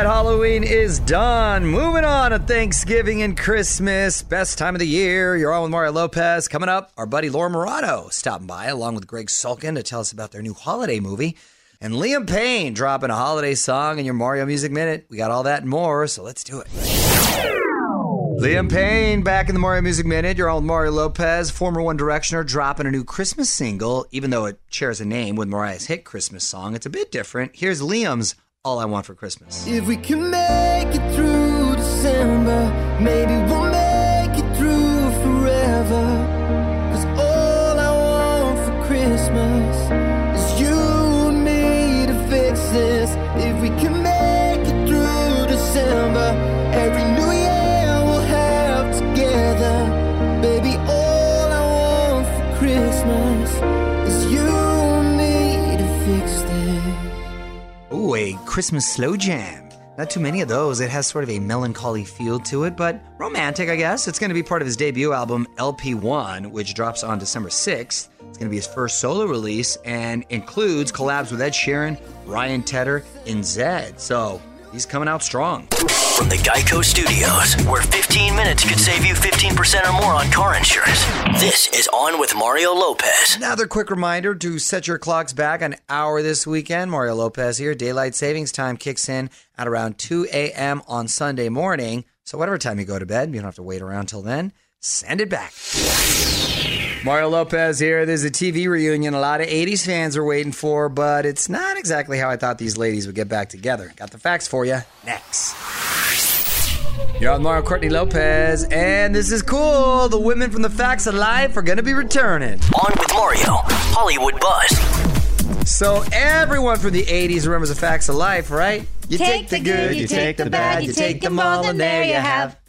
Right, Halloween is done. Moving on to Thanksgiving and Christmas. Best time of the year. You're on with Mario Lopez. Coming up, our buddy Laura Marano stopping by along with Gregg Sulkin to tell us about their new holiday movie. And Liam Payne dropping a holiday song in your Mario Music Minute. We got all that and more, so let's do it. Liam Payne back in the Mario Music Minute. You're on with Mario Lopez, former One Directioner, dropping a new Christmas single. Even though it shares a name with Mariah's hit Christmas song, it's a bit different. Here's Liam's All I Want for Christmas. If we can make it through December, maybe we'll make it through forever. Cause all I want for Christmas is you and me to fix this. If we can make it through December, every a Christmas slow jam. Not too many of those. It has sort of a melancholy feel to it, but romantic, I guess. It's going to be part of his debut album, LP1, which drops on December 6th. It's going to be his first solo release and includes collabs with Ed Sheeran, Ryan Tedder, and Zedd. So he's coming out strong. From the Geico Studios, where 15 minutes could save you 15% or more on car insurance. This is On with Mario Lopez. Another quick reminder to set your clocks back an hour this weekend. Mario Lopez here. Daylight savings time kicks in at around 2 a.m. on Sunday morning. So, whatever time you go to bed, you don't have to wait around till then. Send it back. Mario Lopez here. There's a TV reunion a lot of 80s fans are waiting for, but it's not exactly how I thought these ladies would get back together. Got the facts for you next. You're on Mario Courtney Lopez, and this is cool. The women from the Facts of Life are going to be returning. On with Mario, Hollywood Buzz. So, everyone from the 80s remembers the Facts of Life, right? You Take the good, you take the bad, you take them all, and there you have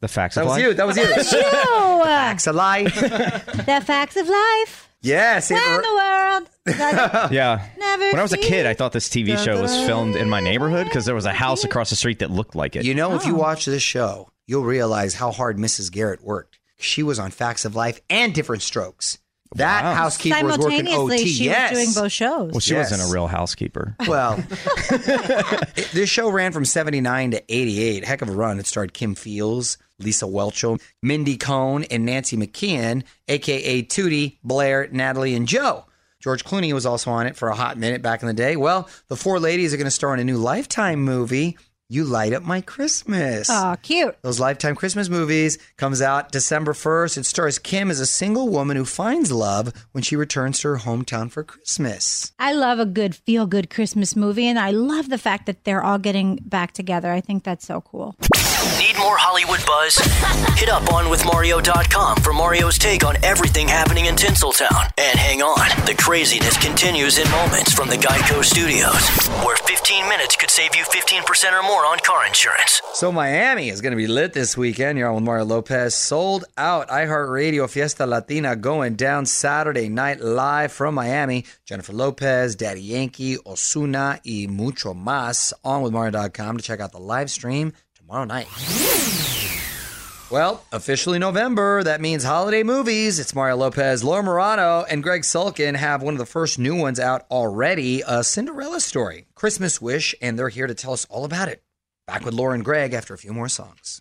The facts That of life. That was you. That was you. That's you. Facts of Life. the facts of life. Yes. it- When the world Yeah. never When I was a kid, I thought this TV show was filmed in my neighborhood because there was a house across the street that looked like it. You know, if you oh. watch this show, you'll realize how hard Mrs. Garrett worked. She was on Facts of Life and Diff'rent Strokes. That Wow. housekeeper was working Simultaneously, OT. she yes. was doing both shows. well, she Yes. wasn't a real housekeeper. Well, it- this show ran from 79 to 88. Heck of a run. It starred Kim Fields, Lisa Whelchel, Mindy Cohn, and Nancy McKeon, aka Tootie, Blair, Natalie, and Jo. George Clooney was also on it for a hot minute back in the day. Well, the four ladies are going to star in a new Lifetime movie. You Light Up My Christmas. Oh, cute. Those Lifetime Christmas movies comes out December 1st. It stars Kim as a single woman who finds love when she returns to her hometown for Christmas. I love a good feel good Christmas movie, and I love the fact that they're all getting back together. I think that's so cool. Need more Hollywood buzz? Hit up onwithmario.com for Mario's take on everything happening in Tinseltown. And hang on, the craziness continues in moments from the Geico Studios, where 15 minutes could save you 15% or more on car insurance. So Miami is going to be lit this weekend. You're on with Mario Lopez. Sold out iHeartRadio Fiesta Latina going down Saturday night live from Miami. Jennifer Lopez, Daddy Yankee, Ozuna, y mucho más. On with Mario.com to check out the live stream tomorrow night. Well, officially November. That means holiday movies. It's Mario Lopez, Laura Marano, and Gregg Sulkin have one of the first new ones out already a Cinderella story, Christmas Wish, and they're here to tell us all about it. Back with Laura and Greg after a few more songs.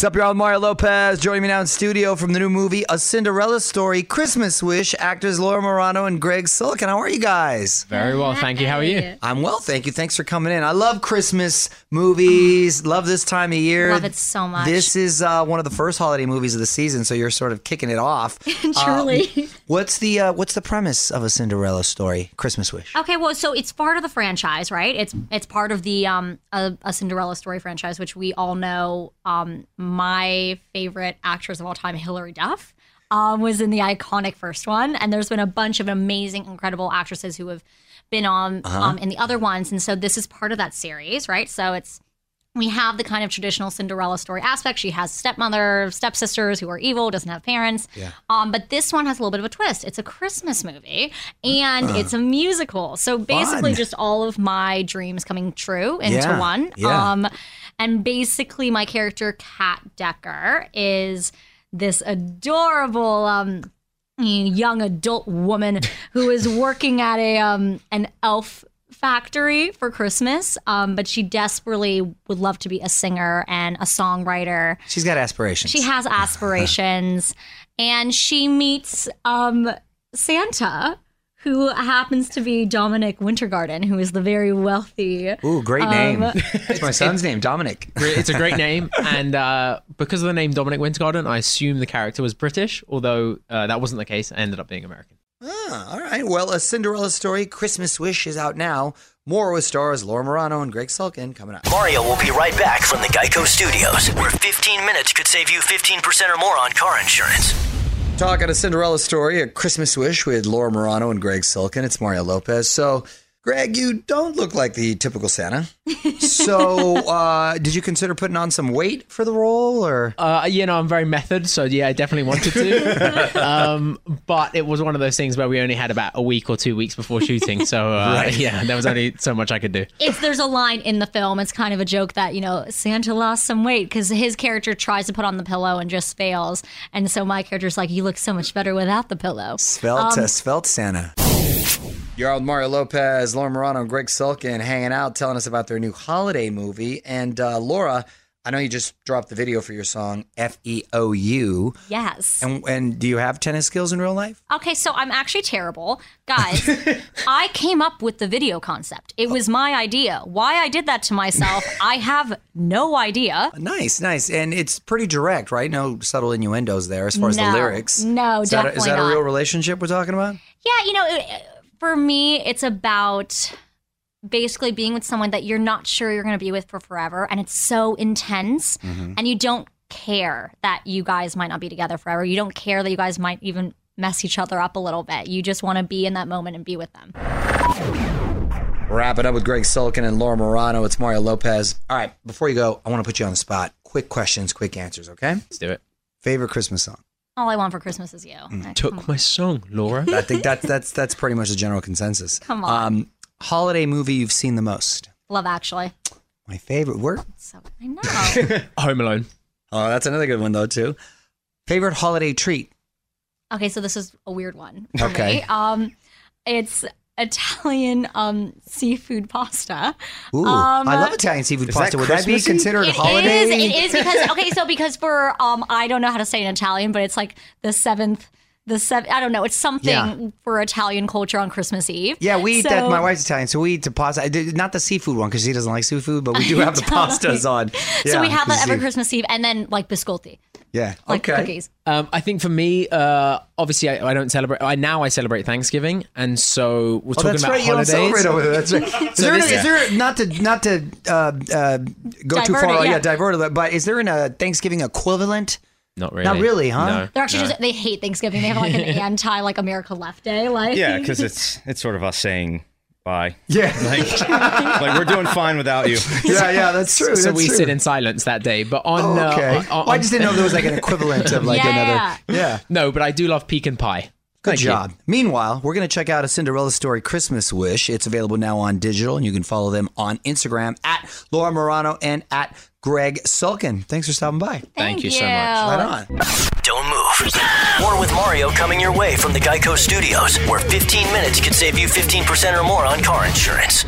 What's up, y'all? Mario Lopez joining me now in studio from the new movie A Cinderella Story, Christmas Wish. Actors Laura Marano and Gregg Sulkin. How are you guys? Very well, thank you. How are you? I'm well, thank you. Thanks for coming in. I love Christmas movies. Love this time of year. Love it so much. This is uh, one of the first holiday movies of the season, so you're sort of kicking it off. Truly. Um, what's the uh, What's the premise of A Cinderella Story, Christmas Wish? Okay, well, so it's part of the franchise, right? It's it's part of the um a, a Cinderella story franchise, which we all know. Um, my favorite actress of all time, Hilary Duff, um, was in the iconic first one, and there's been a bunch of amazing, incredible actresses who have been on Uh-huh. um, in the other ones, and so this is part of that series, right? So it's we have the kind of traditional Cinderella story aspect. She has stepmother, stepsisters who are evil, doesn't have parents. Yeah. Um, but this one has a little bit of a twist. It's a Christmas movie and Uh. it's a musical. So basically, Fun. just all of my dreams coming true into Yeah, one. yeah. Um, and basically, my character, Kat Decker, is this adorable. Um, young adult woman who is working at a um an elf factory for Christmas um but she desperately would love to be a singer and a songwriter She's got aspirations. she has aspirations and she meets um Santa who happens to be Dominic Wintergarden who is the very wealthy Ooh, great um, name. It's my son's name, Dominic. It's a great name, and uh, because of the name Dominic Wintergarden, I assume the character was British, although uh, that wasn't the case. I ended up being American. Ah, all right. Well, A Cinderella Story, Christmas Wish is out now. More with stars Laura Marano and Gregg Sulkin coming up. Mario will be right back from the Geico Studios, where 15 minutes could save you 15% or more on car insurance. Talking a Cinderella story, a Christmas wish with Laura Marano and Gregg Sulkin. It's Mario Lopez. So, Greg, you don't look like the typical Santa. So, uh, did you consider putting on some weight for the role, or? Uh, you know, I'm very method, so yeah, I definitely wanted to. um, but it was one of those things where we only had about a week or two weeks before shooting, so uh, Right. yeah, there was only so much I could do. if there's a line in the film, it's kind of a joke that, you know, Santa lost some weight because his character tries to put on the pillow and just fails. And so my character's like, you look so much better without the pillow. Svelte, Um, uh, svelte Santa. With Mario Lopez, Laura Marano, and Gregg Sulkin hanging out, telling us about their new holiday movie. And uh, Laura, I know you just dropped the video for your song F E O U. Yes. And, and do you have tennis skills in real life? Okay, so I'm actually terrible. Guys, I came up with the video concept. It was my idea. Why I did that to myself, I have no idea. Nice, nice. And it's pretty direct, right? No subtle innuendos there as far as the lyrics. No, is that, a, is definitely that a real not. relationship we're talking about? Yeah, you know, it, for me, it's about basically being with someone that you're not sure you're going to be with for forever. And it's so intense. Mm-hmm. And you don't care that you guys might not be together forever. You don't care that you guys might even mess each other up a little bit. You just want to be in that moment and be with them. Wrap it up with Gregg Sulkin and Laura Marano. It's Mario Lopez. All right, before you go, I want to put you on the spot. Quick questions, quick answers, okay? Let's do it. Favorite Christmas song? All I want for Christmas is you. Mm. Took my song, Laura. I think that's that's that's pretty much the general consensus. Come on. Um, holiday movie you've seen the most? Love Actually. My favorite word? So I know. Home Alone. Oh, that's another good one though too. Favorite holiday treat? okay, so this is a weird one. For Okay. Me. Um, it's Italian um seafood pasta. Ooh, Um, I love Italian seafood pasta. that Would that be considered It holiday? is. It is because okay. So because for um, I don't know how to say in Italian, but it's like the seventh the seven. I don't know. It's something Yeah. for Italian culture on Christmas Eve. Yeah, we eat that. My wife's Italian, so we eat the pasta. Not the seafood one because she doesn't like seafood, but we do have the pastas on. so we have that every. Christmas Eve, and then like biscotti, Yeah. like okay. cookies. Um, I think for me, uh, obviously, I, I don't celebrate. I now I celebrate Thanksgiving, and so we're Oh, talking that's about right. You don't holidays. celebrate over there. That's right. Is, So there, this- is there not to not to uh, uh, go too far? it, yeah. yeah. divert it. But is there an, a Thanksgiving equivalent? Not really. Not really, huh? No. They're actually No. just they hate Thanksgiving. They have like an anti like America Left Day. Like Yeah, because it's it's sort of us saying bye. Yeah. Like, like we're doing fine without you. Yeah, yeah, that's true. so that's we true. sit in silence that day. But on, Oh, uh, on- on- Well, I just didn't know there was like an equivalent of like Yeah. another. Yeah. no, but I do love pecan pie. Good Thank you. job. Meanwhile, we're going to check out a Cinderella Story Christmas Wish. It's available now on digital, and you can follow them on Instagram at Laura Marano and at Gregg Sulkin. Thanks for stopping by. Thank you so much. Right on. Don't move. More with Mario coming your way from the Geico Studios, where 15 minutes could save you 15% or more on car insurance.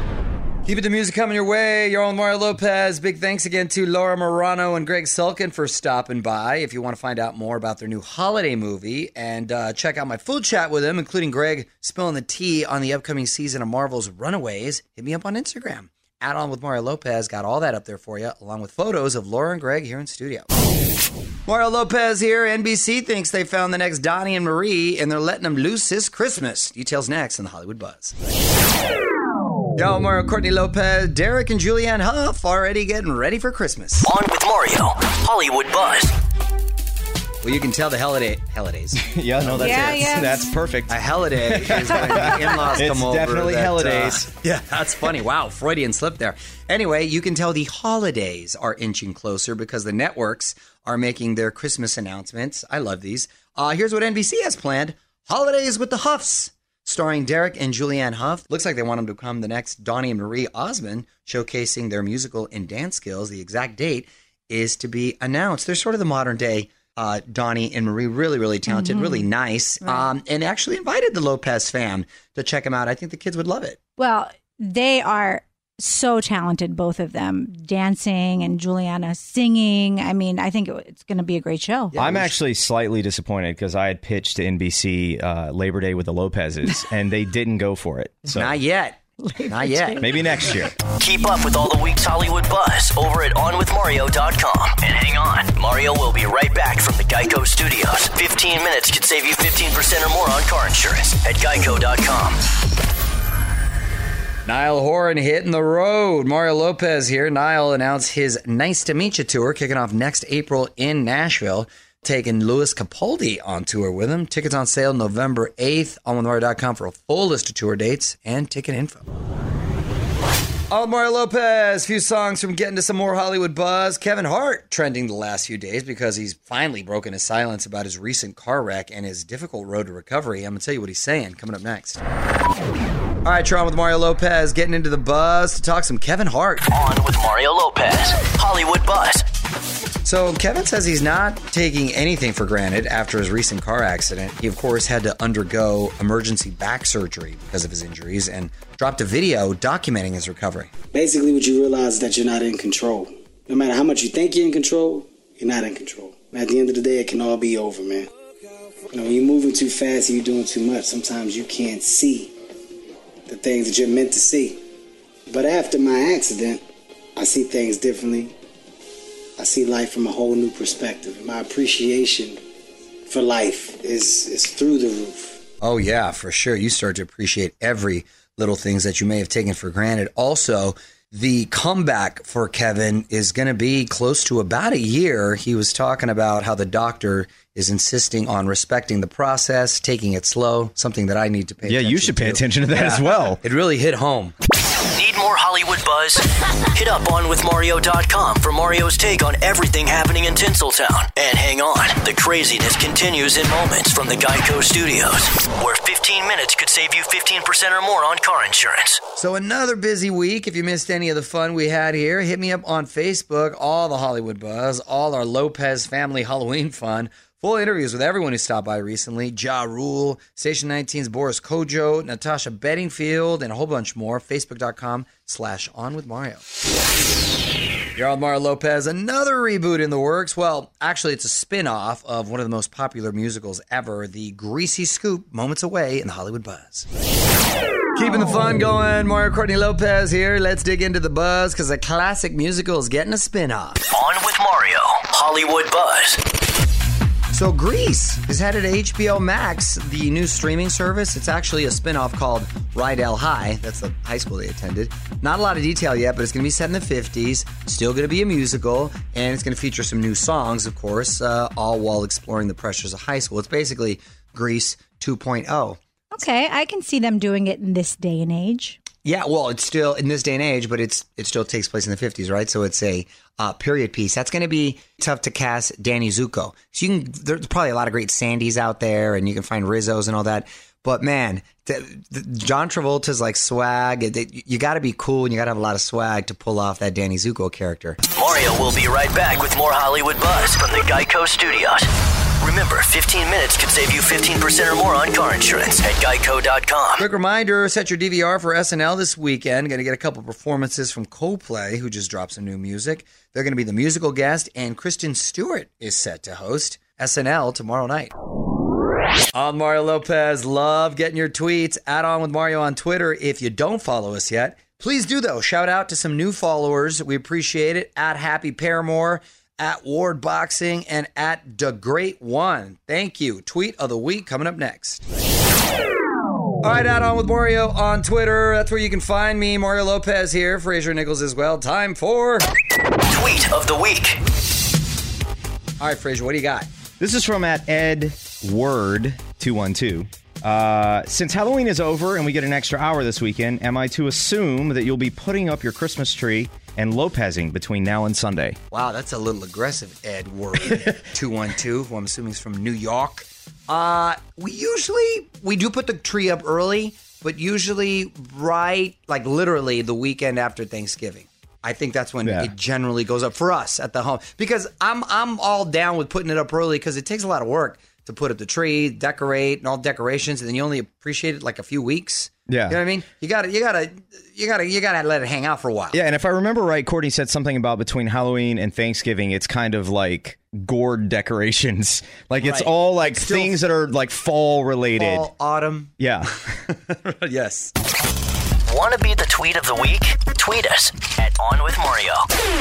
Keeping the music coming your way. You're on Mario Lopez. Big thanks again to Laura Marano and Gregg Sulkin for stopping by. If you want to find out more about their new holiday movie and uh, check out my full chat with them, including Greg spilling the tea on the upcoming season of Marvel's Runaways, hit me up on Instagram. Add on with Mario Lopez. Got all that up there for you, along with photos of Laura and Greg here in studio. Mario Lopez here. NBC thinks they found the next Donnie and Marie, and they're letting them loose this Christmas. Details next in the Hollywood Buzz. Yo, Mario Courtney Lopez, Derek and Julianne Huff already getting ready for Christmas. On with Mario, Hollywood Buzz. Well, you can tell the holiday holidays. Yeah, no, that's Yeah, it. yeah. That's perfect. A holiday is when the in-laws It's come over. It's definitely that, uh, holidays. yeah, that's funny. Wow, Freudian slip there. Anyway, you can tell the holidays are inching closer because the networks are making their Christmas announcements. I love these. Uh, here's what NBC has planned: Holidays with the Huffs, starring Derek and Julianne Huff. Looks like they want them to come the next Donnie and Marie Osmond, showcasing their musical and dance skills. The exact date is to be announced. They're sort of the modern day uh, Donnie and Marie. Really, really talented, really nice, um, and actually invited the Lopez fam to check them out. I think the kids would love it. Well, they are so talented, both of them, dancing and Julianne singing. I mean, I think it's going to be a great show. I'm actually slightly disappointed because I had pitched to NBC uh, Labor Day with the Lopez's, and they didn't go for it. So Not yet. Not yet. maybe next year. Keep up with all the week's Hollywood buzz over at OnWithMario.com. And hang on, Mario will be right back from the Geico Studios. 15 minutes could save you 15% or more on car insurance at Geico.com. Niall Horan hitting the road. Mario Lopez here. Niall announced his Nice to Meet You tour kicking off next April in Nashville, taking Lewis Capaldi on tour with him. Tickets on sale November 8th. OnWithMario.com for a full list of tour dates and ticket info. All Mario Lopez, few songs from getting to some more Hollywood buzz. Kevin Hart trending the last few days because he's finally broken his silence about his recent car wreck and his difficult road to recovery. I'm going to tell you what he's saying coming up next. All right, Tron with Mario Lopez getting into the buzz to talk some Kevin Hart. On with Mario Lopez, Hollywood buzz. So, Kevin says he's not taking anything for granted after his recent car accident. He, of course, had to undergo emergency back surgery because of his injuries and dropped a video documenting his recovery. Basically, what you realize is that you're not in control. No matter how much you think you're in control, you're not in control. At the end of the day, it can all be over, man. You know, when you're moving too fast and you're doing too much, sometimes you can't see the things that you're meant to see. But after my accident, I see things differently. I see life from a whole new perspective. My appreciation for life is, is through the roof. Oh, yeah, for sure. You start to appreciate every little things that you may have taken for granted. Also, the comeback for Kevin is going to be close to about a year. He was talking about how the doctor is insisting on respecting the process, taking it slow, something that I need to pay attention to. Yeah, you should pay to. attention to that as well. It really hit home. Need more Hollywood buzz? Hit up OnWithMario.com for Mario's take on everything happening in Tinseltown. And hang on, the craziness continues in moments from the Geico Studios, where 15 minutes could save you 15% or more on car insurance. So another busy week. If you missed any of the fun we had here, hit me up on Facebook. All the Hollywood buzz, all our Lopez family Halloween fun. Full interviews with everyone who stopped by recently. Ja Rule, Station 19's Boris Kodjoe, Natasha Bedingfield, and a whole bunch more. Facebook.com slash on with Mario. Mario Lopez. Another reboot in the works. Well, actually, it's a spin off of one of the most popular musicals ever, The Greasy Scoop, moments away in the Hollywood Buzz. Keeping the fun going, Mario Courtney Lopez here. Let's dig into the buzz because a classic musical is getting a spin off. On with Mario, Hollywood Buzz. So, Grease is headed to HBO Max, the new streaming service. It's actually a spin-off called Rydell High. That's the high school they attended. Not a lot of detail yet, but it's going to be set in the 50s. Still going to be a musical, and it's going to feature some new songs, of course, uh, all while exploring the pressures of high school. It's basically Grease 2.0. Okay, I can see them doing it in this day and age. Yeah, well, it's still in this day and age, but it's it still takes place in the fifties, right? So it's a uh, period piece. That's going to be tough to cast Danny Zuko. So you can there's probably a lot of great Sandys out there, and you can find Rizzos and all that. But man, John Travolta's like swag. You got to be cool, and you got to have a lot of swag to pull off that Danny Zuko character. Mario will be right back with more Hollywood Buzz from the Geico Studios. Remember, 15 minutes could save you 15% or more on car insurance at geico.com. Quick reminder set your DVR for SNL this weekend. Going to get a couple performances from Coldplay, who just dropped some new music. They're going to be the musical guest, and Kristen Stewart is set to host SNL tomorrow night. I'm Mario Lopez. Love getting your tweets. Add on with Mario on Twitter. If you don't follow us yet, please do though. Shout out to some new followers. We appreciate it. At Happy Paramore at Ward Boxing, and at the Great One. Thank you. Tweet of the week coming up next. All right, add on with Mario on Twitter. That's where you can find me. Mario Lopez here. Fraser Nichols as well. Time for Tweet of the Week. All right, Fraser, what do you got? This is from at Ed Word two one two. Uh, since Halloween is over and we get an extra hour this weekend, am I to assume that you'll be putting up your Christmas tree and Lopezing between now and Sunday? Wow, that's a little aggressive, Ed Word 212, who I'm assuming is from New York. Uh, we usually, we do put the tree up early, but usually right, like literally the weekend after Thanksgiving. I think that's when Yeah. it generally goes up for us at the home because I'm I'm all down with putting it up early because it takes a lot of work to put up the tree, decorate, and all decorations, and then you only appreciate it like a few weeks. Yeah. you know what I mean. You got to you got to you got to you got to let it hang out for a while. Yeah, and if I remember right, Courtney said something about between Halloween and Thanksgiving, it's kind of like gourd decorations. Like it's Right. all like Still- things that are like fall related. Fall, autumn. Yeah. yes. Want to be the tweet of the week? Tweet us at On With Mario.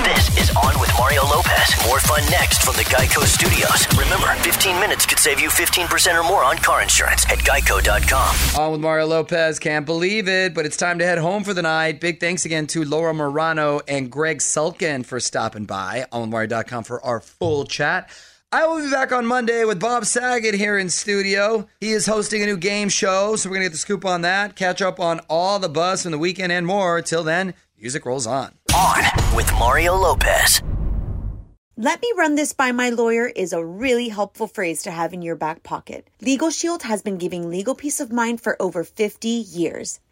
This is On With Mario Lopez. More fun next from the Geico Studios. Remember, 15 minutes could save you 15% or more on car insurance at geico.com. On with Mario Lopez. Can't believe it, but it's time to head home for the night. Big thanks again to Laura Marano and Gregg Sulkin for stopping by. OnWithMario.com for our full chat. I will be back on Monday with Bob Saget here in studio. He is hosting a new game show, so we're going to get the scoop on that, catch up on all the buzz from the weekend and more. Till then, music rolls on. On with Mario Lopez. Let me run this by my lawyer is a really helpful phrase to have in your back pocket. Legal Shield has been giving legal peace of mind for over 50 years.